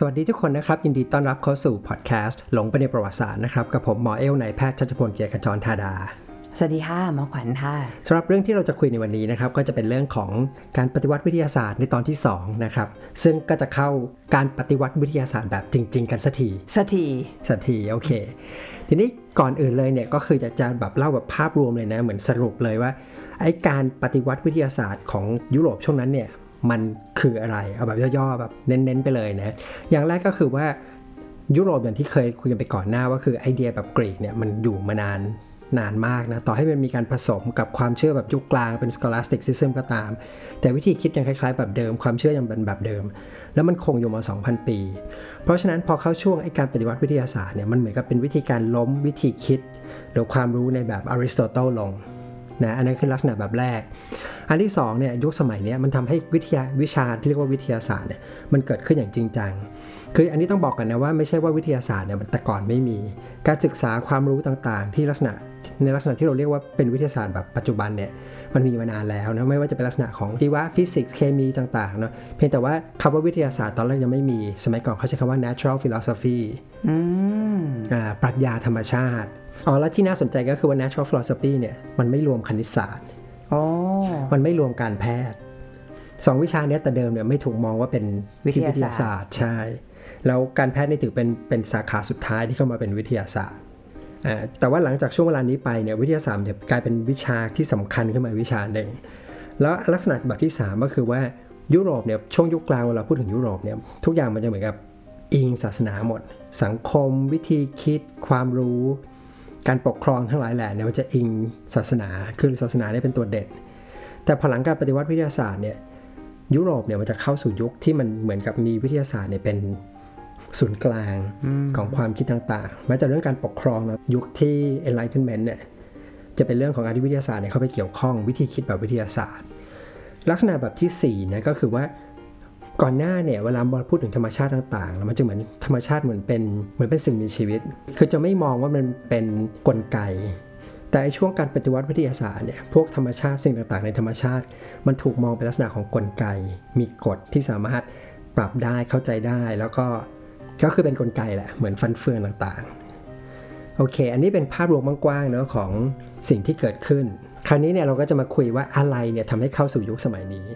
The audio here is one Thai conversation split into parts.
สวัสดีทุกคนนะครับ ยินดีต้อนรับเข้าสู่พอดแคสต์หลงไปในประวัติศาสตร์นะครับ กับผมหมอเอลนายแพทย์ชัชพลเกียรติขจรธาดา สวัสดีค่ะหมอขวัญค่ะสำหรับเรื่องที่เราจะคุยในวันนี้นะครับ ก็จะเป็นเรื่องของการปฏิวัติวิทยาศาสตร์ในตอนที่2นะครับซึ่งก็จะเข้าการปฏิวัติวิทยาศาสตร์แบบจริง ๆ กันสักทีสักทีสักทีโอเค ทีนี้ก่อนอื่นเลยเนี่ยก็คือจะจะแบบเล่าแบบภาพรวมเลยนะเหมือนสรุปเลยว่าไอ้การปฏิวัติวิทยาศาสตร์ของยุโรปช่วงนั้นเนี่ย มันคืออะไรเอาแบบย่อๆแบบเน้นๆไปเลยนะอย่างแรกก็คือว่ายุโรปอย่างที่เคยคุยกันไปก่อนหน้าว่าคือไอเดียแบบกรีกเนี่ยมันอยู่มานานนานมากนะต่อให้มันมีการผสมกับความเชื่อแบบยุคกลางเป็น scholastic system ก็ตาม แต่วิธีคิดยังคล้าย ๆ แบบเดิม ความเชื่อยังเป็นแบบเดิม แล้วมันคงอยู่มา 2,000 ปี เพราะฉะนั้นพอเข้าช่วงไอการปฏิวัติวิทยาศาสตร์เนี่ยมันเหมือนกับเป็นวิธีการล้มวิธีคิด หรือความรู้ในแบบอริสโตเติลลง นะอันนั้นคือลักษณะแบบแรก อันที่2เนี่ยยุคสมัยเนี้ยมันทำให้วิทยาวิชาที่เรียกว่าวิทยาศาสตร์เนี่ยมันเกิดขึ้นอย่างจริงจังคืออันนี้ต้องบอกกันนะว่าไม่ใช่ว่าวิทยาศาสตร์เนี่ยมันแต่ก่อนไม่มี การศึกษาความรู้ต่างๆ ที่ลักษณะในลักษณะที่เราเรียกว่าเป็นวิทยาศาสตร์แบบปัจจุบันเนี่ยมันมีมานานแล้วนะไม่ว่าจะเป็นลักษณะของชีวะฟิสิกส์เคมีต่างๆเนาะเพียงแต่ว่าคำว่าวิทยาศาสตร์ตอนแรกยังไม่มี สมัยก่อนเขาใช้คำว่า natural philosophy อืมอ่าปรัชญาธรรมชาติ อ๋อแล้วที่น่าสนใจก็คือว่า natural philosophy เนี่ยมันไม่รวมคณิตศาสตร์โอ้มันไม่รวมการแพทย์สองวิชาเนี้ยแต่เดิมเนี่ยไม่ถูกมองว่าเป็นที่วิทยาศาสตร์ใช่ แล้วการแพทย์นี่ถือเป็นเป็นสาขาสุดท้ายที่เข้ามาเป็นวิทยาศาสตร์อ่าแต่ว่าหลังจากช่วงเวลานี้ไปเนี่ยวิทยาศาสตร์เนี่ยกลายเป็นวิชาที่สำคัญขึ้นมาวิชาหนึ่งแล้วลักษณะแบบที่ 3 ก็คือว่ายุโรปเนี่ยช่วงยุคกลางเวลาพูดถึงยุโรปเนี่ยทุกอย่างมันจะเหมือนกับอิงศาสนาหมด สังคม วิธีคิด ความรู้ การปกครองทั้งหลายแหละเนี่ยมันจะอิงศาสนา คือศาสนาเนี่ยเป็นตัวเด่น แต่พอหลังการปฏิวัติวิทยาศาสตร์เนี่ยยุโรปเนี่ยมันจะเข้าสู่ยุคที่มันเหมือนกับมีวิทยาศาสตร์เนี่ยเป็นศูนย์กลางของความคิดต่างๆ แม้แต่เรื่องการปกครองนะยุคที่ enlightenment เนี่ยจะเป็นเรื่องของการที่วิทยาศาสตร์เนี่ยเข้าไปเกี่ยวข้องวิธีคิดแบบวิทยาศาสตร์ ลักษณะแบบที่4นะก็คือว่า ก่อนหน้าเนี่ยเวลาเราพูดถึงธรรมชาติต่างๆ แล้วมันจะเหมือนธรรมชาติเหมือนเป็นเหมือนเป็นสิ่งมีชีวิต คือจะไม่มองว่ามันเป็นกลไก แต่ช่วงการปฏิวัติวิทยาศาสตร์เนี่ยพวกธรรมชาติสิ่งต่างๆ ในธรรมชาติ มันถูกมองเป็นลักษณะของกลไก มีกฎที่สามารถปรับได้เข้าใจได้แล้วก็ก็คือเป็นกลไกแหละเหมือนฟันเฟืองต่างๆโอเค อันนี้เป็นภาพรวมกว้างๆเนาะของสิ่งที่เกิดขึ้น คราวนี้เนี่ยเราก็จะมาคุยว่าอะไรเนี่ยทำให้เข้าสู่ยุคสมัยนี้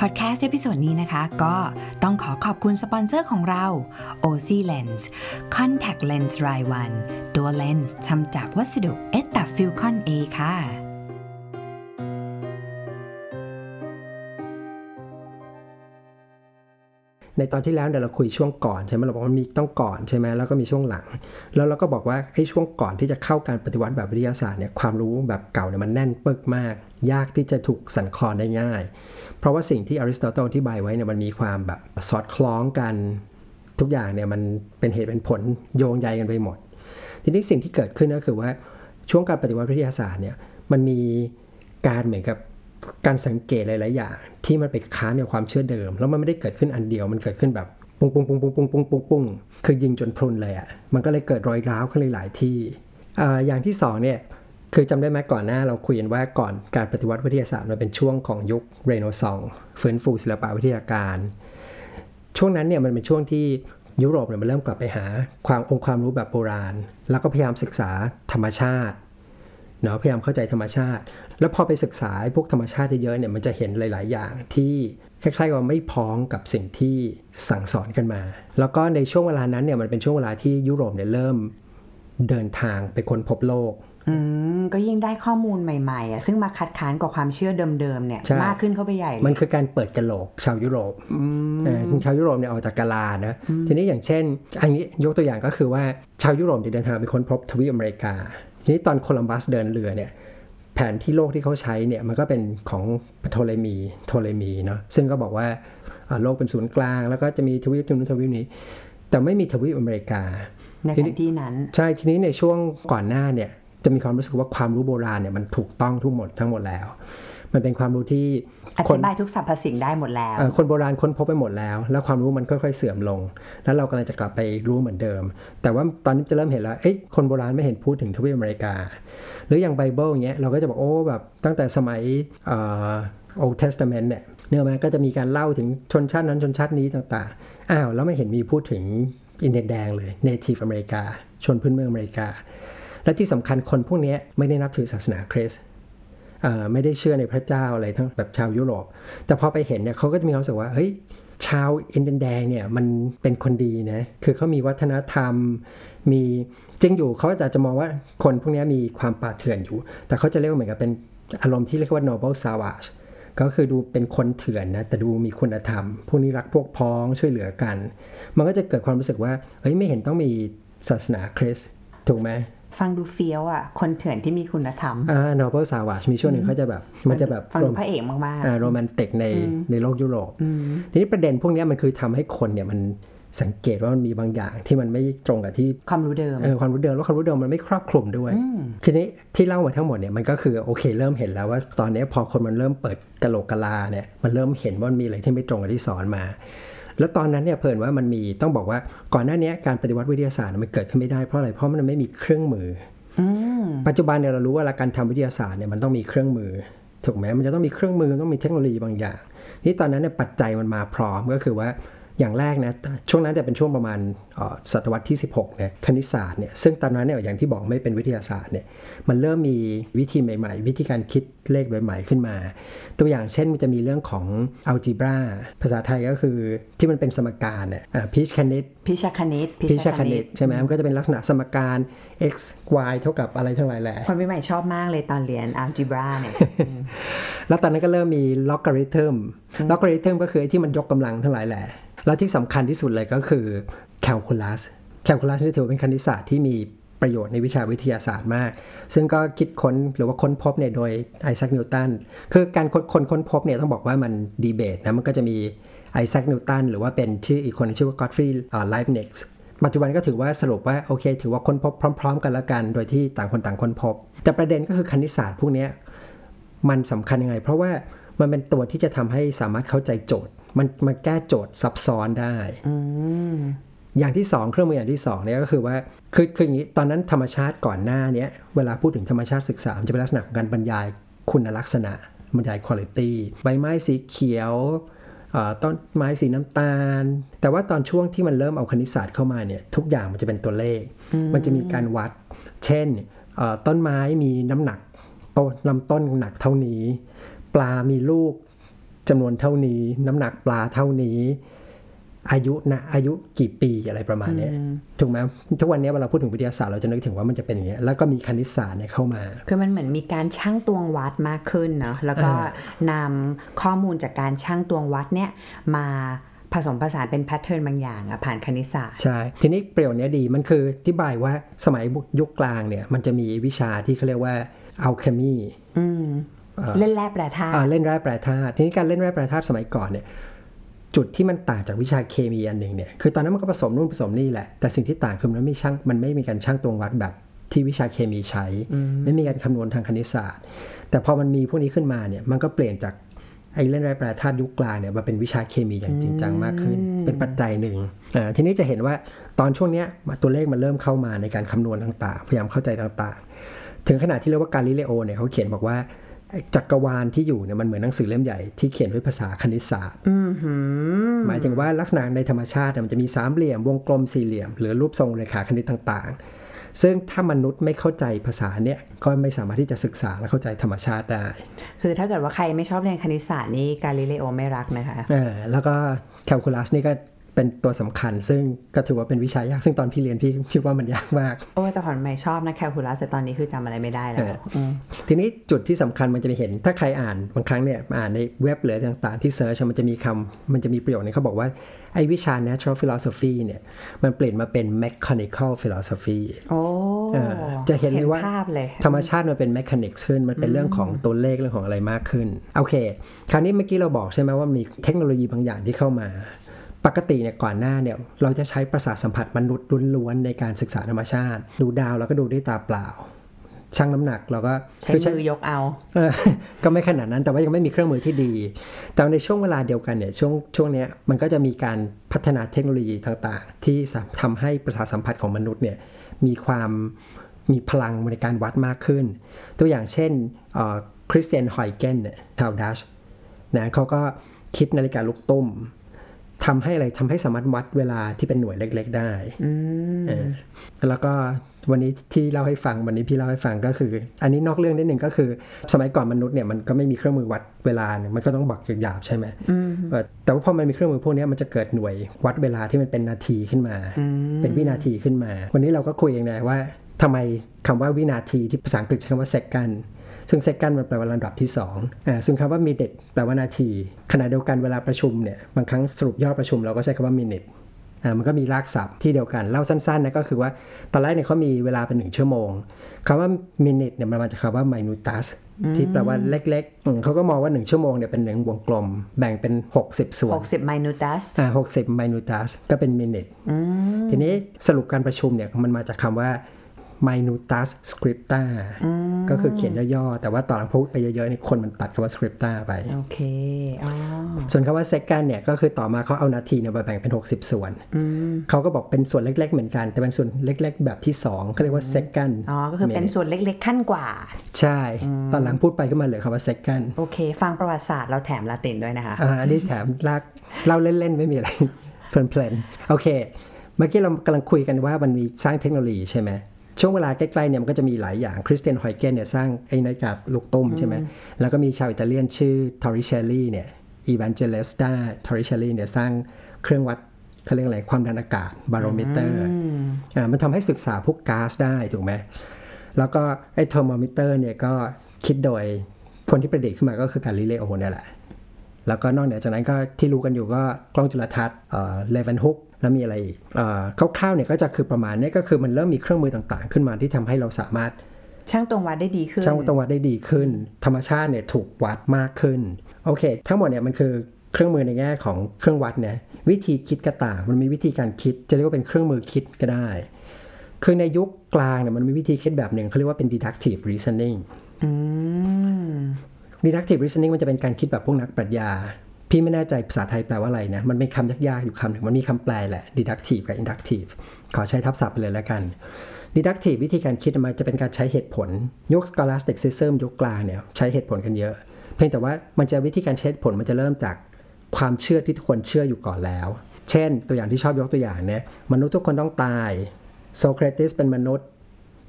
พอดแคสต์ episode นี้นะคะ ก็ต้องขอขอบคุณสปอนเซอร์ของเรา OC Lens Contact Lens รายวัน ตัวเลนส์ทำจากวัสดุ Etafilcon A ค่ะ ในตอนที่แล้วเนี่ยวเราคุยช่วงก่อนใช่ไหมเราบอกว่ามีต้องก่อนใช่ไหมแล้วก็มีช่วงหลัง แล้วเราก็บอกว่าไอ้ช่วงก่อนที่จะเข้าการปฏิวัติแบบวิทยาศาสตร์เนี่ยความรู้แบบเก่าเนี่ยมันแน่นปึกมาก ยากที่จะถูกสั่นคลอนได้ง่าย เพราะว่าสิ่งที่อริสโตเติลอธิบายไว้เนี่ยมันมีความแบบสอดคล้องกัน ทุกอย่างเนี่ยมันเป็นเหตุเป็นผลโยงใยกันไปหมด ทีนี้สิ่งที่เกิดขึ้นก็คือว่าช่วงการปฏิวัติวิทยาศาสตร์เนี่ยมันมีการเหมือนกับ การสังเกตหลายๆอย่างที่มันไปค้านกับความเชื่อเดิม แล้วมันไม่ได้เกิดขึ้นอันเดียวมันเกิดขึ้นแบบปุ้งปุ้งปุ้งปุ้งปุ้งปุ้งปุ้งปุ้งคือยิงจนพรุนเลยอะมันก็เลยเกิดรอยร้าวขึ้นหลายๆที่ออย่างที่สองเนี่ยคือจำได้ไหมก่อนหน้าเราคุยกันว่าก่อนการปฏิวัติวิทยาศาสตร์มันเป็นช่วงของยุคเรโนซองฟื้นฟูศิลปวิทยาการ ช่วงนั้นเนี่ยมันเป็นช่วงที่ยุโรปเนี่ยมันเริ่มกลับไปหาความองค์ความรู้แบบโบราณ แล้วก็พยายามศึกษาธรรมชาติเนาะพยายามเข้าใจธรรมชาติ แล้วพอไปศึกษาพวกธรรมชาติเยอะๆเนี่ยมันจะเห็นหลาย ๆ อย่างที่คล้ายๆว่าไม่พ้องกับสิ่งที่สั่งสอนกันมา แล้วก็ในช่วงเวลานั้นเนี่ยมันเป็นช่วงเวลาที่ยุโรปเนี่ยเริ่มเดินทางไปค้นพบโลกอืมก็ยิ่งได้ข้อมูลใหม่ๆอะซึ่งมาคัดค้านกับความเชื่อเดิมๆเนี่ยใช่มากขึ้นเข้าไปใหญ่เลยมันคือการเปิดกระโหลกชาวยุโรปอืมเอ่อชาวยุโรปเนี่ยออกจากกาลานะทีนี้อย่างเช่น อันนี้ยกตัวอย่างก็คือว่าชาวยุโรปเนี่ยเดินทางไปค้นพบทวีปอเมริกาทีนี้ตอนโคลัมบัสเดินเรือเนี่ย แผนที่โลกที่เขาใช้เนี่ยมันก็เป็นของโทเลมีโทเลมีเนาะซึ่งก็บอกว่าอ่าโลกเป็นศูนย์กลาง แล้วก็จะมีทวีปนู้นทวีปนี้ แต่ไม่มีทวีปอเมริกาในแผนที่นั้น ใช่ทีนี้ในช่วงก่อนหน้าเนี่ยจะมีความรู้สึกว่าความรู้โบราณเนี่ยมันถูกต้องทุกหมดทั้งหมดแล้ว มันเป็นความรู้ที่อคนธิบายทุกสรรพสิ่งได้หมดแล้วเอ่อคนโบราณค้นพบไปหมดแล้ว แล้วความรู้มันค่อยๆเสื่อมลง แล้วเรากำลังจะกลับไปรู้เหมือนเดิม แต่ว่าตอนนี้จะเริ่มเห็นแล้วเอ้ยคนโบราณไม่เห็นพูดถึงทวีปอเมริกา หรืออย่างไบเบิลเงี้ยเราก็จะบอกโอ้แบบตั้งแต่สมัยเอ่อ Old Testament เนี่ยเนื้อมาก็จะมีการเล่าถึงชนชาตินั้นชนชาตินี้ต่างๆ อ้าวแล้วไม่เห็นมีพูดถึงอินเดียนแดงเลย Native อเมริกา ชนพื้นเมืองอเมริกา และที่สำคัญคนพวกเนี้ยไม่ได้นับถือศาสนาคริสต์เอ่อ ไม่ได้เชื่อในพระเจ้าอะไรทั้งแบบชาวยุโรป แต่พอไปเห็นเนี่ยเขาก็จะมีความรู้สึกว่าเฮ้ยชาวอินเดียนแดงเนี่ยมันเป็นคนดีนะคือเขามีวัฒนธรรมมีจริงอยู่เขาอาจจะมองว่าคนพวกนี้มีความป่าเถื่อนอยู่ แต่เขาจะเรียกว่าเหมือนกับเป็นอารมณ์ที่เรียกว่า noble savage ก็คือดูเป็นคนเถื่อนนะแต่ดูมีคุณธรรม พวกนี้รักพวกพ้องช่วยเหลือกัน มันก็จะเกิดความรู้สึกว่าเฮ้ยไม่เห็นต้องมีศาสนาคริสต์ถูกไหม ฟังดูเฟี้ยวอะ คนเถื่อนที่มีคุณธรรม อ่า noble savage มีช่วงหนึ่งเขาจะแบบ มันจะแบบฟังดูพระเอกมากอ่าโรแมนติกในในโลกยุโรปๆอืมทีนี้ประเด็นพวกเนี้ยมันคือทำให้คนเนี่ยมันสังเกตว่ามันมีบางอย่างที่มันไม่ตรงกับที่ความรู้เดิมเออความรู้เดิมแล้วความรู้เดิมมันไม่ครอบคลุมด้วยอืมทีนี้ที่เล่ามาทั้งหมดเนี่ยมันก็คือโอเคเริ่มเห็นแล้วว่าตอนนี้พอคนมันเริ่มเปิดกะโหลกกะลาเนี่ยมันเริ่มเห็นว่ามันมีอะไรที่ไม่ตรงกับที่สอนมา แล้วตอนนั้นเนี่ยเพิ่นว่ามันมีต้องบอกว่าก่อนหน้านี้การปฏิวัติวิทยาศาสตร์มันเกิดขึ้นไม่ได้เพราะอะไรเพราะมันไม่มีเครื่องมืออืมปัจจุบันเนี่ยเรารู้ว่าการทำวิทยาศาสตร์เนี่ยมันต้องมีเครื่องมือถูกไหมมันจะต้องมีเครื่องมือต้องมีเทคโนโลยีบางอย่างนี่ตอนนั้นเนี่ยปัจจัยมันมาพร้อมก็คือว่าอย่างแรกนะช่วงนั้นจะเป็นช่วงประมาณเอ่อศตวรรษที่ 16เนี่ยคณิตศาสตร์เนี่ยซึ่งตอนนั้นเนี่ยอย่างที่บอกไม่เป็นวิทยาศาสตร์เนี่ยมันเริ่มมีวิธีใหม่ ๆ วิธีการคิดเลขใหม่ๆขึ้นมา ตัวอย่างเช่นมันจะมีเรื่องของ algebra ภาษาไทยก็คือที่มันเป็นสมการเนี่ยพิชคณิตพิชคณิตพิชคณิตใช่ไหมมันก็จะเป็นลักษณะสมการ x y เท่ากับอะไรทั้งหลายแหละคนใหม่ๆชอบมากเลยตอนเรียน algebra เนี่ยแล้วตอนนั้นก็เริ่มมีล็อกการิทึมล็อกการิทึมก็คือไอ้ที่มันยกกำลังทั้งหลายแหละแล้วที่สำคัญที่สุดเลยก็คือแคลคูลัสแคลคูลัสนี่ถือว่าเป็นคณิตศาสตร์ที่มี ประโยชน์ในวิชาวิทยาศาสตร์มาก ซึ่งก็คิดค้นหรือว่าค้นพบเนี่ยโดยไอแซคนิวตัน คือการค้นคนค้นพบเนี่ยต้องบอกว่ามันดีเบตนะ มันก็จะมีไอแซคนิวตันหรือว่าเป็นชื่ออีกคนชื่อว่ากอตฟรีย์ไลฟ์เน็กซ์ปัจจุบันก็ถือว่าสรุปว่าโอเค ถือว่าค้นพบพร้อม ๆ กันละกัน โดยที่ต่างคนต่างค้นพบ แต่ประเด็นก็คือคณิตศาสตร์พวกนี้มันสำคัญยังไง เพราะว่ามันเป็นตัวที่จะทำให้สามารถเข้าใจโจทย์ มันมันแก้โจทย์ซับซ้อนได้ อืมอย่างที่สองเครื่องมืออย่างที่สองเนี่ยก็คือว่าคือคืออย่างนี้ตอนนั้นธรรมชาติก่อนหน้าเนี้ยเวลาพูดถึงธรรมชาติศึกษามันจะเป็นลักษณะของการบรรยายคุณลักษณะบรรยายคุณภาพใบไม้สีเขียวเอ่อต้นไม้สีน้ำตาล แต่ว่าตอนช่วงที่มันเริ่มเอาคณิตศาสตร์เข้ามาเนี่ยทุกอย่างมันจะเป็นตัวเลข มันจะมีการวัด เช่นเอ่อต้นไม้มีน้ำหนักต้นลำต้นหนักเท่านี้ ปลามีลูกจำนวนเท่านี้ น้ำหนักปลาเท่านี้ อายุนะอายุกี่ปีอะไรประมาณเนี้ยถูกไหมทุกวันนี้เวลาพูดถึงวิทยาศาสตร์เราจะนึกถึงว่ามันจะเป็นอย่างเงี้ยแล้วก็มีคณิตศาสตร์เนี่ยเข้ามา คือมันเหมือนมีการชั่งตวงวัดมากขึ้นเนาะแล้วก็นำข้อมูลจากการชั่งตวงวัดเนี่ยมาผสมผสานเป็นแพทเทิร์นบางอย่างอะผ่านคณิตศาสตร์ใช่ ทีนี้ประโยชน์เนี้ยดีมันคืออธิบายว่าสมัยยุคกลางเนี่ยมันจะมีวิชาที่เขาเรียกว่าอัลเคมีอืมเล่นแร่แปรธาตุเล่นแร่แปรธาตุทีนี้การเล่นแร่แปรธาตุสมัยก่อนเนี่ย จุดที่มันต่างจากวิชาเคมีอันหนึ่งเนี่ยคือตอนนั้นมันก็ผสมนู่นผสมนี่แหละ แต่สิ่งที่ต่างคือมันไม่ช่างมันไม่มีการช่างตวงวัดแบบที่วิชาเคมีใช้ ไม่มีการคำนวณทางคณิตศาสตร์ แต่พอมันมีพวกนี้ขึ้นมาเนี่ยมันก็เปลี่ยนจากไอ้เล่นแร่แปรธาตุยุคกลางเนี่ยมาเป็นวิชาเคมีอย่างจริงจังมากขึ้น เป็นปัจจัยหนึ่งอ่าทีนี้จะเห็นว่าตอนช่วงเนี้ยตัวเลขมันเริ่มเข้ามาในการคำนวณต่างๆ พยายามเข้าใจต่างๆ ถึงขนาดที่เรียกว่าการลิเลโอเนี่ยเขาเขียนบอกว่าไอ้ จักรวาลที่อยู่เนี่ยมันเหมือนหนังสือเล่มใหญ่ที่เขียนด้วยภาษาคณิตศาสตร์อืมหืมหมายถึงว่าลักษณะในธรรมชาติเนี่ยมันจะมีสามเหลี่ยมวงกลมสี่เหลี่ยม หรือรูปทรงเรขาคณิตต่างๆ ซึ่งถ้ามนุษย์ไม่เข้าใจภาษาเนี่ยก็ไม่สามารถที่จะศึกษาและเข้าใจธรรมชาติได้ คือถ้าเกิดว่าใครไม่ชอบเรียนคณิตศาสตร์นี่กาลิเลโอไม่รักนะคะอ่าแล้วก็แคลคูลัสนี่ก็ เป็นตัวสำคัญ ซึ่งก็ถือว่าเป็นวิชายาก ซึ่งตอนพี่เรียนพี่พี่ว่ามันยากมาก โอ้ยแต่ผ่อนไม่ชอบนะแคลคูลัสแต่ตอนนี้คือจำอะไรไม่ได้แล้เอวอมทีนี้จุดที่สำคัญมันจะไปเห็น ถ้าใครอ่านบางครั้งเนี่ยอ่านในเว็บหรือต่างๆที่เซิร์ชมันจะมีคำมันจะมีประโยคนึงเขาบอกว่าไอ้วิชา natural philosophy เนี่ยมันเปลี่ยนมาเป็น mechanical philosophy โอ้เออจะเห็นเลยว่าภาพเลยธรรมชาติมันเป็น mechanics ขึ้น มันเป็นเรื่องของตัวเลขเรื่องของอะไรมากขึ้น โอเค คราวนี้เมื่อกี้เราบอกใช่ไหมว่ามีเทคโนโลยีบางอย่างที่เข้ามา ปกติเนี่ยก่อนหน้าเนี่ยเราจะใช้ประสาทสัมผัสมนุษย์ล้วนๆในการศึกษาธรรมชาติ ดูดาวแล้วก็ดูด้วยตาเปล่าชั่งน้ำหนักเราก็ใช้คืมือยกเอาเออก็ไม่ขนาดนั้นแต่ว่ายังไม่มีเครื่องมือที่ดี แต่ในช่วงเวลาเดียวกันเนี่ยช่วงช่วงเนี้ยมันก็จะมีการพัฒนาเทคโนโลยีต่างๆ ที่สาทำให้ประสาทสัมผัสของมนุษย์เนี่ยมีความมีพลังในการวัดมากขึ้น ตัวอย่างเช่นคริสเตียนฮอยเกนเนี่ยชาวดัชนะเขาก็คิดนาฬิกาลูกตุ้ม ทำให้อะไรทำให้สามารถวัดเวลาที่เป็นหน่วยเล็ก ๆ ได้อืมเออแล้วก็วันนี้ที่เล่าให้ฟังวันนี้พี่เล่าให้ฟังก็คือ อันนี้นอกเรื่องนิดหนึ่งก็คือ สมัยก่อนมนุษย์เนี่ยมันก็ไม่มีเครื่องมือวัดเวลาเนี่ยมันก็ต้องบอกหยาบๆใช่ไหมอืมเออแต่ว่าพอมันมีเครื่องมือพวกเนี้ยมันจะเกิดหน่วยวัดเวลาที่มันเป็นนาทีขึ้นมาอืมเป็นวินาทีขึ้นมา วันนี้เราก็คุยเองนะว่าทำไมคำว่าวินาทีที่ภาษาอังกฤษใช้คำว่า second ซึ่ง second มันแปลว่าลำดับที่2อ่าซึ่งคำว่า minute แปลว่านาที ขณะเดียวกันเวลาประชุมเนี่ยบางครั้งสรุปยอดประชุมเราก็ใช้คำว่า minute อ่ามันก็มีรากศัพท์ที่เดียวกันเล่าสั้นๆนะก็คือว่าตอนแรกเนี่ยเขามีเวลาเป็นหนึ่งชั่วโมงคำว่า minute เนี่ยมันมาจากคำว่า minutus ที่แปลว่าเล็กๆอืมเขาก็มองว่าหนึ่งชั่วโมงเนี่ยเป็นหนึ่งวงกลม แบ่งเป็น 60 ส่วนหกสิบไมนูตัสอ่า60 minutus ก็เป็น minute อืมทีนี้สรุปการประชุมเนี่ยมันมาจากคำว่า minutus scripta ก็คือเขียนย่อๆ แต่ว่าตอนหลังพูดไปเยอะๆนี่คนมันตัดคำว่า scripta ไป โอเคอ๋อส่วนคำว่า second เนี่ยก็คือต่อมาเขาเอานาทีเนี่ยมาแบ่งเป็น 60 ส่วนอืมเขาก็บอกเป็นส่วนเล็กๆ เหมือนกัน แต่เป็นส่วนเล็กๆ แบบที่2เขาเรียกว่า second อ๋อ ก็คือเป็น minute ส่วนเล็กๆ ขั้นกว่า ใช่ ตอนหลังพูดไปก็มาเหลือคำว่า second โอเค ฟังประวัติศาสตร์เราแถมลาตินด้วยนะคะอ่าอันนี้แถมลากเล่าเล่นๆ ไม่มีอะไรเพลินๆ โอเค เมื่อกี้เรากำลังคุยกันว่ามันมีสร้างเทคโนโลยีใช่ไหม ช่วงเวลาใกล้ๆเนี่ยมันก็จะมีหลายอย่างคริสเตียนฮอยเกนเนี่ยสร้างไอ้นาฬิกาลูกตุ้มใช่ไหมแล้วก็มีชาวอิตาเลียนชื่อทอริเชลลี่เนี่ยอีวานเจเลสตาทอริเชลลี่เนี่ยสร้างเครื่องวัดเขาเรียกอะไรความดันอากาศบาโรเมเตอร์อ่ามันทำให้ศึกษาพวกก๊าซได้ถูกไหมแล้วก็ไอ้เทอร์โมมิเตอร์เนี่ยก็คิดโดยคนที่ประดิษฐ์ขึ้นมาก็คือกาลิเลโอเนี่ยแหละ แล้วก็นอกเหนือจากนั้นก็ที่รู้กันอยู่ก็กล้องจุลทรรศน์เอ่อเลเวนฮุก แล้วมีอะไรอีกเอ่อคร่าวๆเนี่ยก็จะคือประมาณเนี้ก็คือมันเริ่มมีเครื่องมือต่างๆ ขึ้นมาที่ทำให้เราสามารถช่างตรงวัดได้ดีขึ้น ช่างตรงวัดได้ดีขึ้น ธรรมชาติเนี่ยถูกวัดมากขึ้น โอเค ทั้งหมดเนี่ยมันคือเครื่องมือในแง่ของเครื่องวัดเนี่ยวิธีคิดก็ต่างมันมีวิธีการคิด จะเรียกว่าเป็นเครื่องมือคิดก็ได้ คือในยุคกลางเนี่ยมันมีวิธีคิดแบบหนึ่งเขาเรียกว่าเป็น deductive reasoning อืม deductive reasoning มันจะเป็นการคิดแบบพวกนักปรัชญา พี่ไม่แน่ใจภาษาไทยแปลว่าอะไรนะ มันเป็นคำยากๆ อยู่คำหนึ่งมันมีคำแปลแหละ deductive กับ inductive ขอใช้ทับศัพท์ไปเลยแล้วกัน deductive วิธีการคิดมันจะเป็นการใช้เหตุผลยุค scholastic system ยุคกลางเนี่ยใช้เหตุผลกันเยอะ เพียงแต่ว่ามันจะวิธีการใช้เหตุผลมันจะเริ่มจากความเชื่อที่ทุกคนเชื่ออยู่ก่อนแล้ว เช่น ตัวอย่างที่ชอบยกตัวอย่างเนี่ยมนุษย์ทุกคนต้องตายโซเครติสเป็นมนุษย์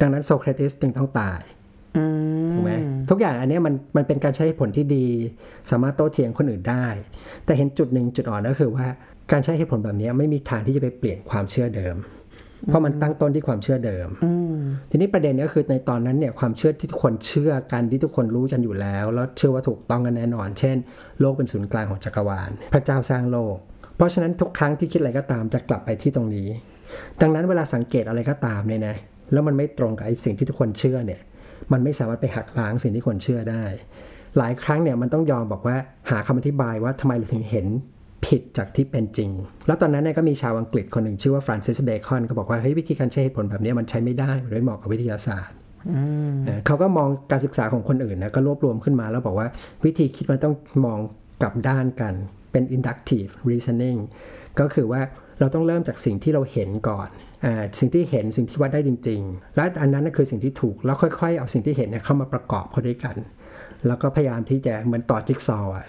ดังนั้นโซเครติสจึงต้องตาย ถูกไหมทุกอย่างอันเนี้ยมันมันเป็นการใช้เหตุผลที่ดี สามารถโต้เถียงคนอื่นได้ แต่เห็นจุดหนึ่งจุดอ่อนก็คือว่าการใช้เหตุผลแบบเนี้ยไม่มีทางที่จะไปเปลี่ยนความเชื่อเดิม เพราะมันตั้งต้นที่ความเชื่อเดิมอืมทีนี้ประเด็นก็คือในตอนนั้นเนี่ยความเชื่อที่ทุกคนเชื่อกันที่ทุกคนรู้กันอยู่แล้ว แล้วเชื่อว่าถูกต้องกันแน่นอน เช่น โลกเป็นศูนย์กลางของจักรวาล พระเจ้าสร้างโลก เพราะฉะนั้นทุกครั้งที่คิดอะไรก็ตามจะกลับไปที่ตรงนี้ ดังนั้นเวลาสังเกตอะไรก็ตามเนี่ยนะแล้วมันไม่ตรงกับไอ้สิ่งที่ทุกคนเชื่อเนี่ย มันไม่สามารถไปหักล้างสิ่งที่คนเชื่อได้ หลายครั้งเนี่ยมันต้องยอมบอกว่าหาคำอธิบายว่าทำไมเราถึงเห็นผิดจากที่เป็นจริง แล้วตอนนั้นเนี่ยก็มีชาวอังกฤษคนหนึ่งชื่อว่าฟรานซิสเบคอนก็บอกว่าเฮ้ยวิธีการใช้เหตุผลแบบนี้มันใช้ไม่ได้มันไม่เหมาะกับวิทยาศาสตร์อืมเอ่อเขาก็มองการศึกษาของคนอื่นนะก็รวบรวมขึ้นมาแล้วบอกว่าวิธีคิดมันต้องมองกลับด้านกันเป็น inductive reasoning ก็คือว่าเราต้องเริ่มจากสิ่งที่เราเห็นก่อนอา สิ่งที่เห็นสิ่งที่วัดได้จริง ๆ และอันนั้นนะคือสิ่งที่ถูกแล้วค่อยๆ เอาสิ่งที่เห็นเนี่ยเข้ามาประกอบเข้าด้วยกัน แล้วก็พยายามที่จะเหมือนต่อจิ๊กซอว์อะ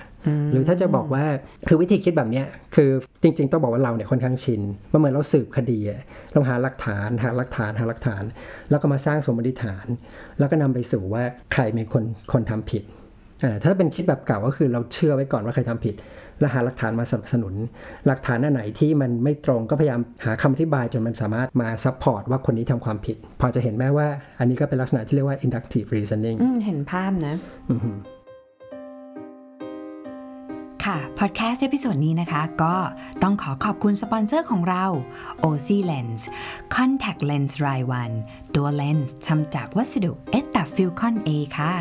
หรือถ้าจะบอกว่าคือวิธีคิดแบบเนี้ยคือจริง ๆ ต้องบอกว่าเราเนี่ยค่อนข้างชินมันเหมือนเราสืบคดีอะเราหาหลักฐานหาหลักฐานหาหลักฐาน แล้วก็มาสร้างสมมติฐาน แล้วก็นำไปสู่ว่าใครเป็นคนคนทำผิดอ่าถ้าเป็นคิดแบบเก่าก็คือเราเชื่อไว้ก่อนว่าใครทำผิด แล้วหาหลักฐานมาสนับสนุน หลักฐานอันไหนที่มันไม่ตรงก็พยายามหาคำอธิบายจนมันสามารถมา support ว่าคนนี้ทำความผิด พอจะเห็นไหมว่าอันนี้ก็เป็นลักษณะที่เรียกว่า inductive reasoning อืมเห็นภาพนะอือฮึค่ะ พอดแคสต์ episode นี้นะคะ ก็ต้องขอขอบคุณสปอนเซอร์ของเรา OC Lens Contact Lens รายวัน ตัวเลนส์ทำจากวัสดุ Etafilcon A ค่ะ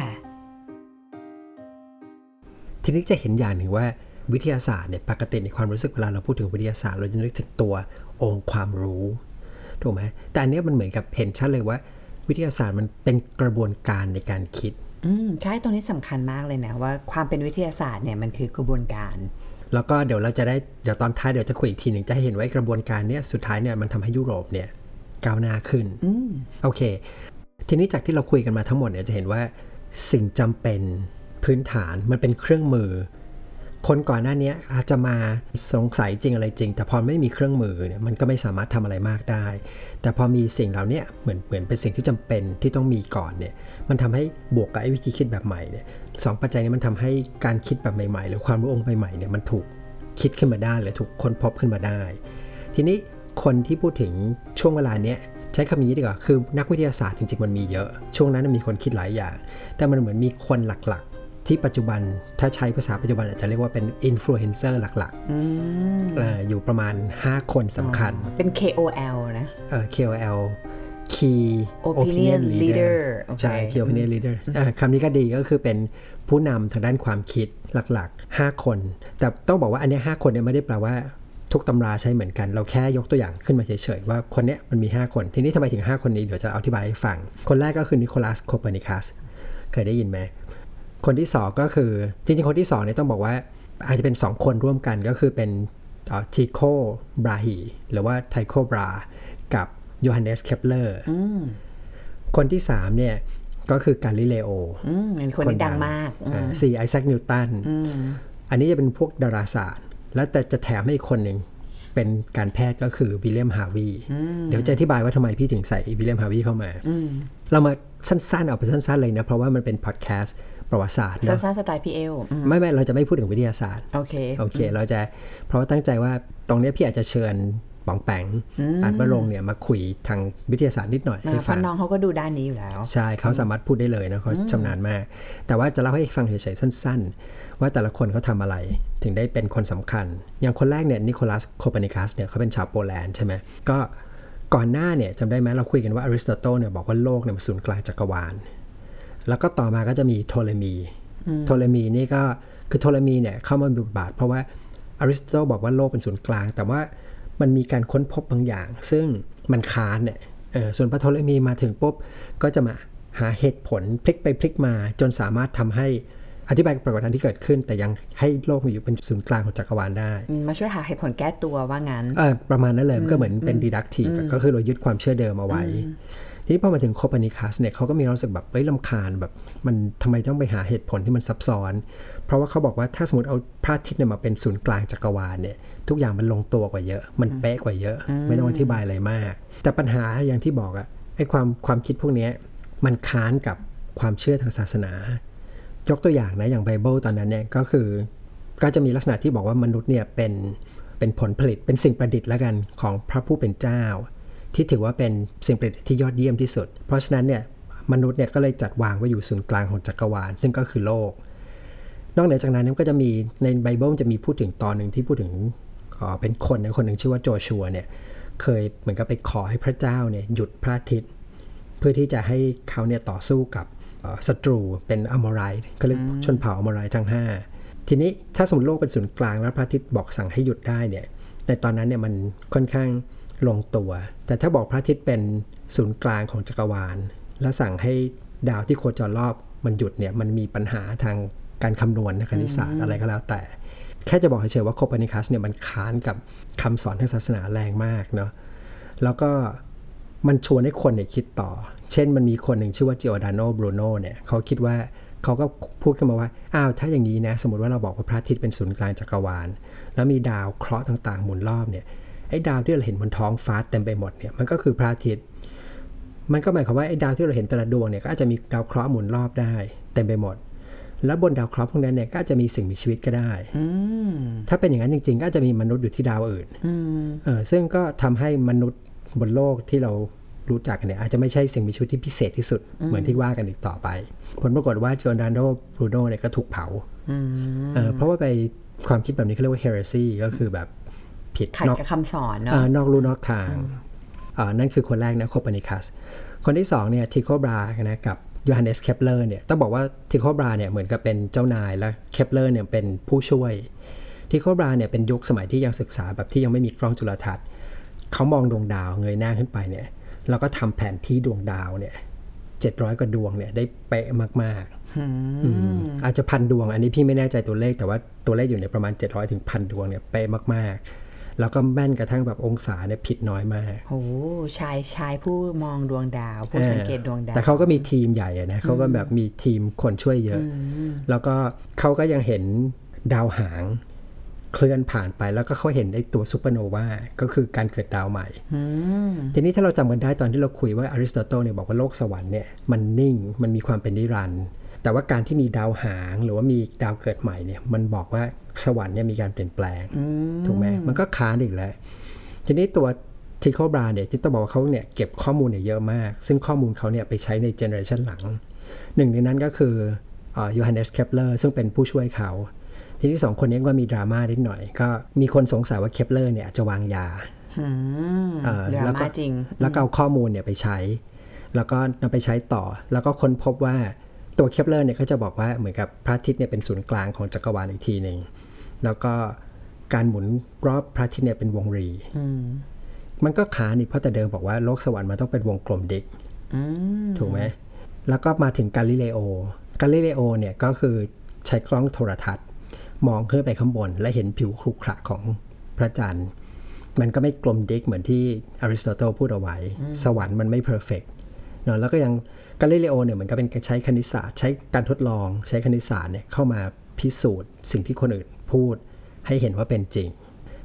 ทีนี้จะเห็นอย่างหนึ่งว่า วิทยาศาสตร์เนี่ยปกติในความรู้สึกเวลาเราพูดถึงวิทยาศาสตร์เราจะนึกถึงตัวองค์ความรู้ถูกไหมแต่อันเนี้ยมันเหมือนกับเห็นชัดเลยว่า วิทยาศาสตร์มันเป็นกระบวนการในการคิด อืมใช่ตรงนี้สำคัญมากเลยนะว่าความเป็นวิทยาศาสตร์เนี่ยมันคือกระบวนการ แล้วก็เดี๋ยวเราจะได้เดี๋ยวตอนท้ายเดี๋ยวจะคุยอีกทีหนึ่งจะให้เห็นว่ากระบวนการเนี้ยสุดท้ายเนี่ยมันทำให้ยุโรปเนี่ยก้าวหน้าขึ้นอืมโอเค ทีนี้จากที่เราคุยกันมาทั้งหมดเนี่ยจะเห็นว่าสิ่งจำเป็นพื้นฐานมันเป็นเครื่องมือ คนก่อนหน้านี้อาจจะมาสงสัยจริงอะไรจริง แต่พอไม่มีเครื่องมือเนี่ยมันก็ไม่สามารถทำอะไรมากได้ แต่พอมีสิ่งเหล่านี้เหมือนเหมือนเป็นสิ่งที่จำเป็นที่ต้องมีก่อนเนี่ยมันทำให้บวกกับไอ้วิธีคิดแบบใหม่เนี่ยสองปัจจัยนี้มันทำให้การคิดแบบใหม่ๆ หรือความรู้องค์ใหม่ๆเนี่ยมันถูกคิดขึ้นมาได้หรือถูกค้นพบขึ้นมาได้ ทีนี้คนที่พูดถึงช่วงเวลาเนี้ยใช้คำนี้ดีกว่า คือนักวิทยาศาสตร์จริงๆมันมีเยอะ ช่วงนั้นมีคนคิดหลายอย่าง แต่มันเหมือนมีคนหลัก ที่ปัจจุบันถ้าใช้ภาษาปัจจุบันอาจจะเรียกว่าเป็นอินฟลูเอนเซอร์หลักอืมๆเอ่ออยู่ประมาณ 5 คนสำคัญ เป็น KOL นะเอ่อ KOL Key Opinion Leader ใช่โอเค Key Opinion Leader เอ่อคำนี้ก็ดีก็คือเป็นผู้นำทางด้านความคิดหลักๆ 5 คน แต่ต้องบอกว่าอันเนี้ย5คนเนี่ยไม่ได้แปลว่าทุกตำราใช้เหมือนกัน เราแค่ยกตัวอย่างขึ้นมาเฉยๆ ว่าคนเนี้ยมันมี 5 คน ทีนี้ทำไมถึง 5 คนนี้เดี๋ยวจะอธิบายให้ฟัง คนแรกก็คือนิโคลัสโคเปอร์นิคัสเคยได้ยินไหม คนที่ 2 ก็คือ จริงๆ คนที่2เนี่ยต้องบอกว่า อาจจะเป็น 2 คนร่วมกันก็คือเป็นทีโคบราฮีหรือว่าไทโคบรากับโยฮันเนสเคปเลอร์อืมคนที่3เนี่ยก็คือกาลิเลโออืมเป็นคนที่ดังมากอืมสี่ไอแซคนิวตันอืมอันนี้จะเป็นพวกดาราศาสตร์ แล้วแต่จะแถมให้อีกคนหนึ่งเป็นการแพทย์ก็คือวิลเลียมฮาวีเดี๋ยวจะอธิบายว่าทำไมพี่ถึงใส่วิลเลียมฮาวีเข้ามาอืมเรามาสั้นๆ เอาไปสั้นๆเลยนะ เพราะว่ามันเป็นพอดแคสต์ ประวัติศาสตร์เนอะสั้นๆสไตล์พีเอลอืมไม่ไม่เราจะไม่พูดถึงวิทยาศาสตร์โอเคโอเค เราจะเพราะว่าตั้งใจว่าตรงเนี้ยพี่อาจจะเชิญป๋องแปงอาจวรงค์เนี่ยมาคุยทางวิทยาศาสตร์นิดหน่อยให้ฟังเพราะน้องเขาก็ดูด้านนี้อยู่แล้ว ใช่เขาสามารถพูดได้เลยนะเขาชำนาญมาก แต่ว่าจะเล่าให้ฟังเฉยๆสั้น ๆ ว่าแต่ละคนเขาทำอะไรถึงได้เป็นคนสำคัญ อย่างคนแรกเนี่ยนิโคลัสโคเปอร์นิคัสเนี่ยเขาเป็นชาวโปแลนด์ใช่ไหมก็ก่อนหน้าเนี่ยจำได้ไหมเราคุยกันว่าอริสโตเติลเนี่ยบอกว่าโลกเนี่ยมันศูนย์กลางจักรวาล แล้วก็ต่อมาก็จะมีโทเลมี โทเลมีนี่ก็คือโทเลมีเนี่ยเข้ามามีบทบาท เพราะว่าอริสโตเติลบอกว่าโลกเป็นศูนย์กลาง แต่ว่ามันมีการค้นพบบางอย่าง ซึ่งมันค้านเนี่ยเออส่วนพระโทเลมีมาถึงปุ๊บก็จะมาหาเหตุผลพลิกไปพลิกมาจนสามารถทำให้อธิบายปรากฏการณ์ที่เกิดขึ้น แต่ยังให้โลกมีอยู่เป็นศูนย์กลางของจักรวาลได้อืมมาช่วยหาเหตุผลแก้ตัวว่างั้นเออประมาณนั้นเลยมันก็เหมือนเป็น deductive อะก็คือเรายึดความเชื่อเดิมเอาไว้ ทีนี้พอมาถึงโคเปอร์นิคัสเนี่ยเขาก็มีความรู้สึกแบบเอ้ยรำคาญแบบมันทำไมต้องไปหาเหตุผลที่มันซับซ้อน เพราะว่าเขาบอกว่าถ้าสมมติเอาพระอาทิตย์เนี่ยมาเป็นศูนย์กลางจักรวาลเนี่ยทุกอย่างมันลงตัวกว่าเยอะ มันเป๊ะกว่าเยอะ ไม่ต้องอธิบายอะไรมาก แต่ปัญหาอย่างที่บอกอะไอ้ความความคิดพวกเนี้ยมันค้านกับความเชื่อทางศาสนา ยกตัวอย่างนะอย่างไบเบิลตอนนั้นเนี่ยก็คือก็จะมีลักษณะที่บอกว่ามนุษย์เนี่ยเป็นเป็นผลผลิตเป็นสิ่งประดิษฐ์แล้วกันของพระผู้เป็นเจ้า ที่ถือว่าเป็นสิ่งประดิษฐ์ที่ยอดเยี่ยมที่สุด เพราะฉะนั้นเนี่ยมนุษย์เนี่ยก็เลยจัดวางไว้อยู่ศูนย์กลางของจักรวาล ซึ่งก็คือโลก นอกเหนือจากนั้นก็จะมีในไบเบิลจะมีพูดถึงตอนหนึ่งที่พูดถึงเป็นคนนะคนหนึ่งชื่อว่าโจชัวเนี่ยเคยเหมือนกับไปขอให้พระเจ้าเนี่ยหยุดพระอาทิตย์ เพื่อที่จะให้เขาเนี่ยต่อสู้กับศัตรูเป็นอมไรต์ก็เรียกชนเผ่าอมไรต์ทั้ง 5 ทีนี้ถ้าสมมติโลกเป็นศูนย์กลางแล้วพระอาทิตย์บอกสั่งให้หยุดได้เนี่ยในตอนนั้นเนี่ยมันค่อนข้าง ลงตัว แต่ถ้าบอกพระอาทิตย์เป็นศูนย์กลางของจักรวาล แล้วสั่งให้ดาวที่โคจรรอบมันหยุดเนี่ยมันมีปัญหาทางการคำนวณทางคณิตศาสตร์อะไรก็แล้วแต่ แค่จะบอกเฉยๆว่าโคเปอร์นิคัสเนี่ยมันค้านกับคำสอนทางศาสนาแรงมากเนาะแล้วก็มันชวนให้คนเนี่ยคิดต่อ เช่นมันมีคนหนึ่งชื่อว่าจิโอดาโนบรูโนเนี่ยเขาคิดว่าเขาก็พูดขึ้นมาว่า อ้าว ถ้าอย่างนี้นะ สมมติว่าเราบอกว่าพระอาทิตย์เป็นศูนย์กลางจักรวาล แล้วมีดาวเคราะห์ต่างๆ หมุนรอบเนี่ย ไอ้ดาวที่เราเห็นบนท้องฟ้าเต็มไปหมดเนี่ยมันก็คือพระอาทิตย์ มันก็หมายความว่าไอ้ดาวที่เราเห็นแต่ละดวงเนี่ยก็อาจจะมีดาวเคราะห์หมุนรอบได้เต็มไปหมด แล้วบนดาวเคราะห์พวกนั้นเนี่ยก็อาจจะมีสิ่งมีชีวิตก็ได้อืมถ้าเป็นอย่างนั้นจริง ๆ ก็อาจจะมีมนุษย์อยู่ที่ดาวอื่นอืมเออซึ่งก็ทำให้มนุษย์บนโลกที่เรารู้จักกันเนี่ยอาจจะไม่ใช่สิ่งมีชีวิตที่พิเศษที่สุดเหมือนที่ว่ากันอีกต่อไป ผลปรากฏว่าจอร์ดาโนบรูโนเนี่ยก็ถูกเผาอืมเออเพราะว่าไปความคิดแบบนี้เขาเรียกว่า heresy ก็คือแบบ ผิดขัดนอกกับคำสอนเนาะเอ่อนอกลู่นอกทางอ่านั่นคือคนแรกนะโคเปอร์นิคัส คนที่สองเนี่ยทิโคบราเฮกับโยฮันเนสเคปเลอร์เนี่ยต้องบอกว่าทิโคบราเนี่ยเหมือนกับเป็นเจ้านายและเคปเลอร์เนี่ยเป็นผู้ช่วยทิโคบราเนี่ยเป็นยุคสมัยที่ยังศึกษาแบบที่ยังไม่มีกล้องจุลทรรศน์เขามองดวงดาวเงยหน้าขึ้นไปเนี่ยแล้วก็ทำแผนที่ดวงดาวเนี่ย700กว่าดวงเนี่ยได้เป๊ะมากอืมๆอืมอาจจะพันดวงอันนี้พี่ไม่แน่ใจตัวเลขแต่ว่าตัวเลขอยู่ในประมาณ 700ถึงพันดวงเนี่ยเป๊ะมากๆ แล้วก็แม่นกระทั่งแบบองศาเนี่ยผิดน้อยมากโอ้ชายชายผู้มองดวงดาว ผู้สังเกตดวงดาว แต่เขาก็มีทีมใหญ่อะนะเขาก็แบบมีทีมคนช่วยเยอะอืมแล้วก็เขาก็ยังเห็นดาวหางเคลื่อนผ่านไปแล้วก็เขาเห็นไอ้ตัวซูเปอร์โนวา ก็คือการเกิดดาวใหม่อืมทีนี้ถ้าเราจำกันได้ตอนที่เราคุยว่าอริสโตเติลเนี่ยบอกว่าโลกสวรรค์เนี่ยมันนิ่งมันมีความเป็นนิรันดร์ แต่ว่าการที่มีดาวหางหรือว่ามีดาวเกิดใหม่เนี่ย มันบอกว่าสวรรค์เนี่ยมีการเปลี่ยนแปลงอืมถูกไหมมันก็ค้านอีกแล้ว ทีนี้ตัวทิโคบราเนี่ยที่ต้องบอกว่าเขาเนี่ยเก็บข้อมูลเนี่ยเยอะมาก ซึ่งข้อมูลเขาเนี่ยไปใช้ใน generation หลัง หนึ่งในนั้นก็คือโยฮันเนสเคปเลอร์ซึ่งเป็นผู้ช่วยเขา ทีนี้สองคนนี้ก็มีดราม่านิดหน่อย ก็มีคนสงสัยว่าเคปเลอร์เนี่ยจะวางยาอืมเอ่อดราแล้วก็ม่าจริง แล้วก็เอาข้อมูลเนี่ยไปใช้ แล้วก็นำไปใช้ต่อ แล้วก็ค้นพบว่า ตัวเคปเลอร์เนี่ยเขาจะบอกว่าเหมือนกับพระอาทิตย์เนี่ยเป็นศูนย์กลางของจักรวาลอีกทีหนึ่งแล้วก็การหมุนรอบพระอาทิตย์เนี่ยเป็นวงรีอืมมันก็ค้านนี่เพราะแต่เดิมบอกว่าโลกสวรรค์มันต้องเป็นวงกลมดิกอืมถูกไหมแล้วก็มาถึงกาลิเลโอกาลิเลโอเนี่ยก็คือใช้กล้องโทรทัศน์ มองขึ้นไปข้างบน และเห็นผิวครุขระของพระจันทร์ มันก็ไม่กลมดิกเหมือนที่อริสโตเติลพูดเอาไว้ สวรรค์มันไม่ perfect เนาะแล้วก็ยัง กาลิเลโอเนี่ยเหมือนกับเป็นการใช้คณิตศาสตร์ ใช้การทดลอง ใช้คณิตศาสตร์เนี่ยเข้ามาพิสูจน์ สิ่งที่คนอื่นพูดให้เห็นว่าเป็นจริง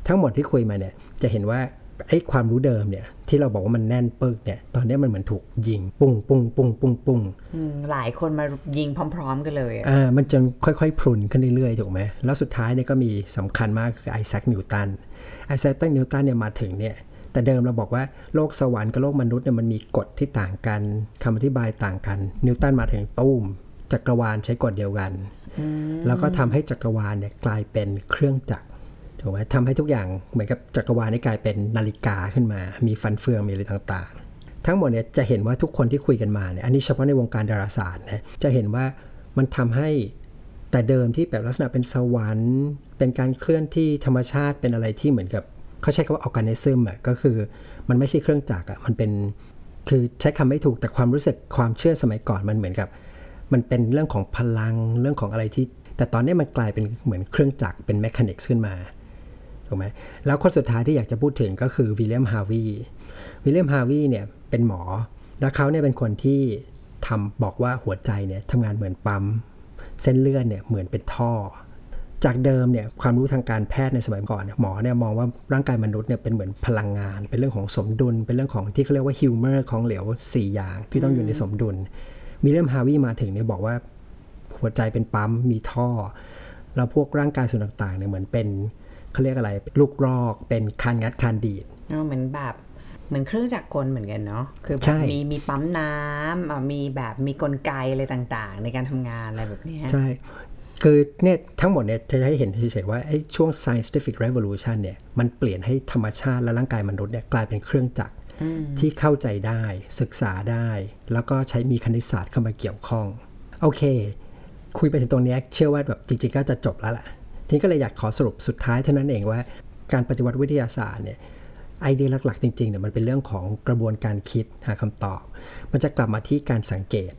ทั้งหมดที่คุยมาเนี่ยจะเห็นว่าไอ้ความรู้เดิมเนี่ยที่เราบอกว่ามันแน่นปึกเนี่ยตอนนี้มันเหมือนถูกยิงปุ้งปุ้งปุ้งปุ้งปุ้งอืมหลายคนมายิงพร้อม ๆ กันเลยอะอ่ามันจะค่อยๆพรุนขึ้นเรื่อยๆถูกไหมแล้วสุดท้ายเนี่ยก็มีสำคัญมากคือไอแซคนิวตันไอแซคนิวตันเนี่ยมาถึงเนี่ย แต่เดิมเราบอกว่าโลกสวรรค์กับโลกมนุษย์เนี่ยมันมีกฎที่ต่างกันคำอธิบายต่างกัน นิวตันมาถึงตุ้มจักรวาลใช้กฎเดียวกัน แล้วก็ทำให้จักรวาลเนี่ยกลายเป็นเครื่องจักรถูกไหมทำให้ทุกอย่างเหมือนกับจักรวาลนี่กลายเป็นนาฬิกาขึ้นมา มีฟันเฟืองมีอะไรต่างๆ ทั้งหมดเนี่ยจะเห็นว่าทุกคนที่คุยกันมาเนี่ยอันนี้เฉพาะในวงการดาราศาสตร์นะจะเห็นว่ามันทำให้แต่เดิมที่แบบลักษณะเป็นสวรรค์ เป็นการเคลื่อนที่ธรรมชาติเป็นอะไรที่เหมือนกับ เขาใช้คำว่าออ g a แ i ซึมอะก็คือมันไม่ใช่เครื่องจักรอะมันเป็นคือใช้คำไม่ถูกแต่ความรู้สึกความเชื่อสมัยก่อนมันเหมือนกับ มันเป็นเรื่องของพลังเรื่องของอะไรที่ แต่ตอนนี้มันกลายเป็นเหมือนเครื่องจักรเป็น mechanic ขึ้นมาถูกไหมแล้วคนสุดท้ายที่อยากจะพูดถึงก็คือวิลเลียมฮาร์วีย์วิลเลียมฮาร์วีย์เนี่ยเป็นหมอ แล้วเขาเนี่ยเป็นคนที่ทำบอกว่าหัวใจเนี่ยทำงานเหมือนปั๊ม เส้นเลือดเนี่ยเหมือนเป็นท่อ จากเดิมเนี่ยความรู้ทางการแพทย์ในสมัยก่อนเนี่ยหมอเนี่ยมองว่าร่างกายมนุษย์เนี่ยเป็นเหมือนพลังงาน เป็นเรื่องของสมดุล เป็นเรื่องของที่เขาเรียกว่า humor ของเหลว4 อย่างที่ต้องอยู่ในสมดุลมิเลมฮาวีมาถึงเนี่ยบอกว่าหัวใจเป็นปั๊มมีท่อ แล้วพวกร่างกายส่วนต่างๆเนี่ยเหมือนเป็นเขาเรียกอะไรลูกรอก เป็นคานงัดคานดีดเออเหมือนแบบเหมือนเครื่องจักรกลเหมือนกันเนาะ คือแบใช่บมีมีปั๊มน้ำอะมีแบบมีกลไกอะไรต่างๆ ในการทำงานอะไรแบบเนี้ยใช่ คือเนี่ยทั้งหมดเนี่ยจะให้เห็นเฉยๆว่าไอ้ช่วง scientific revolution เนี่ยมันเปลี่ยนให้ธรรมชาติและร่างกายมนุษย์เนี่ยกลายเป็นเครื่องจักรอืมที่เข้าใจได้ศึกษาได้ แล้วก็ใช้มีคณิตศาสตร์เข้ามาเกี่ยวข้อง โอเค คุยไปถึงตรงเนี้ยเชื่อว่าแบบจริงๆก็จะจบแล้วล่ะ ทีนี้ก็เลยอยากขอสรุปสุดท้ายเท่านั้นเองว่า การปฏิวัติวิทยาศาสตร์เนี่ยไอเดียหลักๆ จริงๆเนี่ยมันเป็นเรื่องของกระบวนการคิดหาคำตอบ มันจะกลับมาที่การสังเกต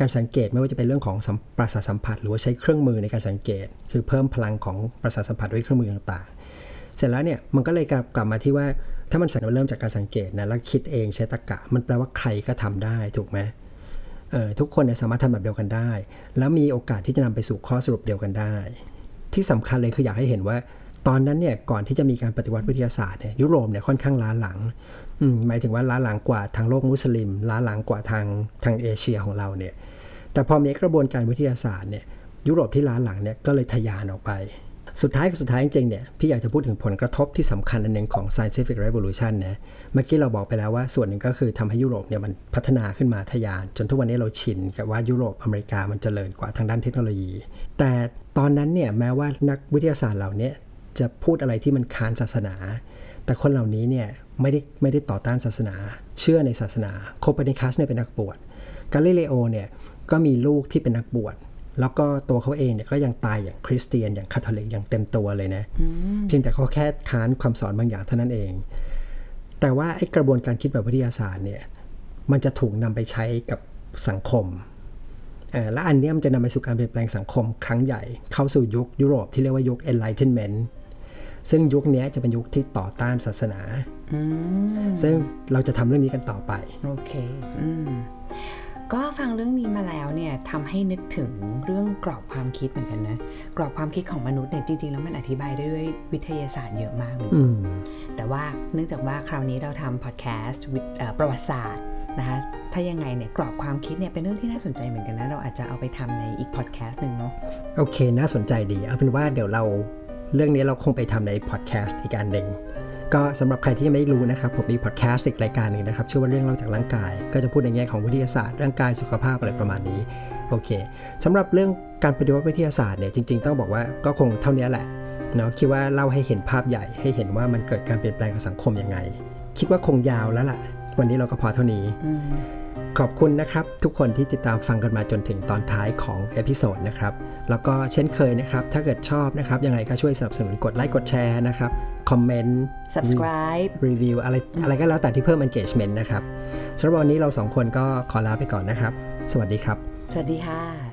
การสังเกตไม่ว่าจะเป็นเรื่องของประสาทสัมผัส หรือว่าใช้เครื่องมือในการสังเกต คือเพิ่มพลังของประสาทสัมผัสด้วยเครื่องมือต่างๆ เสร็จแล้วเนี่ยมันก็เลยกลับกลับมาที่ว่าถ้ามันสังเริ่มจากการสังเกตนะแล้วคิดเองใช้ตรรกะ มันแปลว่าใครก็ทำได้ถูกไหมเออทุกคนเนี่ยสามารถทำแบบเดียวกันได้ แล้วมีโอกาสที่จะนำไปสู่ข้อสรุปเดียวกันได้ ที่สำคัญเลยคืออยากให้เห็นว่า ตอนนั้นเนี่ยก่อนที่จะมีการปฏิวัติวิทยาศาสตร์เนี่ยยุโรปเนี่ยค่อนข้างล้าหลัง หมายถึงว่าล้าหลังกว่าทางโลกมุสลิม ล้าหลังกว่าทางทางเอเชียของเราเนี่ยแต่พอมีกระบวนการวิทยาศาสตร์เนี่ยยุโรปที่ล้าหลังเนี่ยก็เลยทะยานออกไป สุดท้ายสุดท้ายจริงๆเนี่ยพี่อยากจะพูดถึงผลกระทบที่สำคัญอันหนึ่งของ scientific revolution นะเมื่อกี้เราบอกไปแล้วว่าส่วนหนึ่งก็คือทำให้ยุโรปเนี่ยมันพัฒนาขึ้นมาทะยาน จนทุกวันนี้เราชินกับว่ายุโรปอเมริกามันเจริญกว่าทางด้านเทคโนโลยี แต่ตอนนั้นเนี่ยแม้ว่านักวิทยาศาสตร์เหล่านี้จะพูดอะไรที่มันค้านศาสนา แต่คนเหล่านี้เนี่ย ไม่ได้ไม่ได้ต่อต้านศาสนา เชื่อในศาสนา โคเปนิคัสเนี่ยเป็นนักบวชกาลิเลโอเนี่ยก็มีลูกที่เป็นนักบวชแล้วก็ตัวเขาเองเนี่ยก็ยังตายอย่างคริสเตียนอย่างคาทอลิกอย่างเต็มตัวเลยนะเพียงแต่เขาแค่ค้านความสอนบางอย่างเท่านั้นเอง แต่ว่าไอ้กระบวนการคิดแบบวิทยาศาสตร์เนี่ยมันจะถูกนำไปใช้กับสังคมเอ่อและอันเนี้ยมันจะนำไปสู่การเปลี่ยนแปลงสังคมครั้งใหญ่เข้าสู่ยุคยุโรปที่เรียกว่ายุค Enlightenment ซึ่งยุคเนี้ยจะเป็นยุคที่ต่อต้านศาสนาอืมซึ่งเราจะทำเรื่องนี้กันต่อไป โอเคอืมก็ฟังเรื่องนี้มาแล้วเนี่ยทำให้นึกถึงเรื่องกรอบความคิดเหมือนกันนะกรอบความคิดของมนุษย์เนี่ยจริงๆแล้วมันอธิบายได้ด้วยวิทยาศาสตร์เยอะมากเลยอืมแต่ว่าเนื่องจากว่าคราวนี้เราทำพอดแคสต์วิทย์เอ่อประวัติศาสตร์นะคะถ้ายังไงเนี่ยกรอบความคิดเนี่ยเป็นเรื่องที่น่าสนใจเหมือนกันนะ เราอาจจะเอาไปทำในอีกพอดแคสต์หนึ่งเนาะโอเค น่าสนใจดี เอาเป็นว่าเดี๋ยวเรา เรื่องนี้เราคงไปทำในพอดแคสต์อีกอันหนึ่งก็สำหรับใครที่ยังไม่รู้นะครับ ผมมีพอดแคสต์อีกรายการหนึ่งนะครับ ชื่อว่าเรื่องเล่าจากร่างกาย ก็จะพูดในแง่ของวิทยาศาสตร์ร่างกายสุขภาพอะไรประมาณนี้โอเคสำหรับเรื่องการปฏิวัติวิทยาศาสตร์เนี่ยจริง ๆ ต้องบอกว่าก็คงเท่านี้แหละเนาะคิดว่าเล่าให้เห็นภาพใหญ่ ให้เห็นว่ามันเกิดการเปลี่ยนแปลงกับสังคมยังไง คิดว่าคงยาวแล้วล่ะ วันนี้เราก็พอเท่านี้ ขอบคุณนะครับทุกคนที่ติดตามฟังกันมาจนถึงตอนท้ายของ episode นะครับแล้วก็เช่นเคยนะครับถ้าเกิดชอบนะครับยังไงก็ช่วยสนับสนุนกดไลค์กดแชร์นะครับคอมเมนต์ subscribe รีวิวอะไรอะไรก็แล้วแต่ที่เพิ่ม engagement นะครับสำหรับวันนี้เราสองคนก็ขอลาไปก่อนนะครับ สวัสดีครับ สวัสดีค่ะ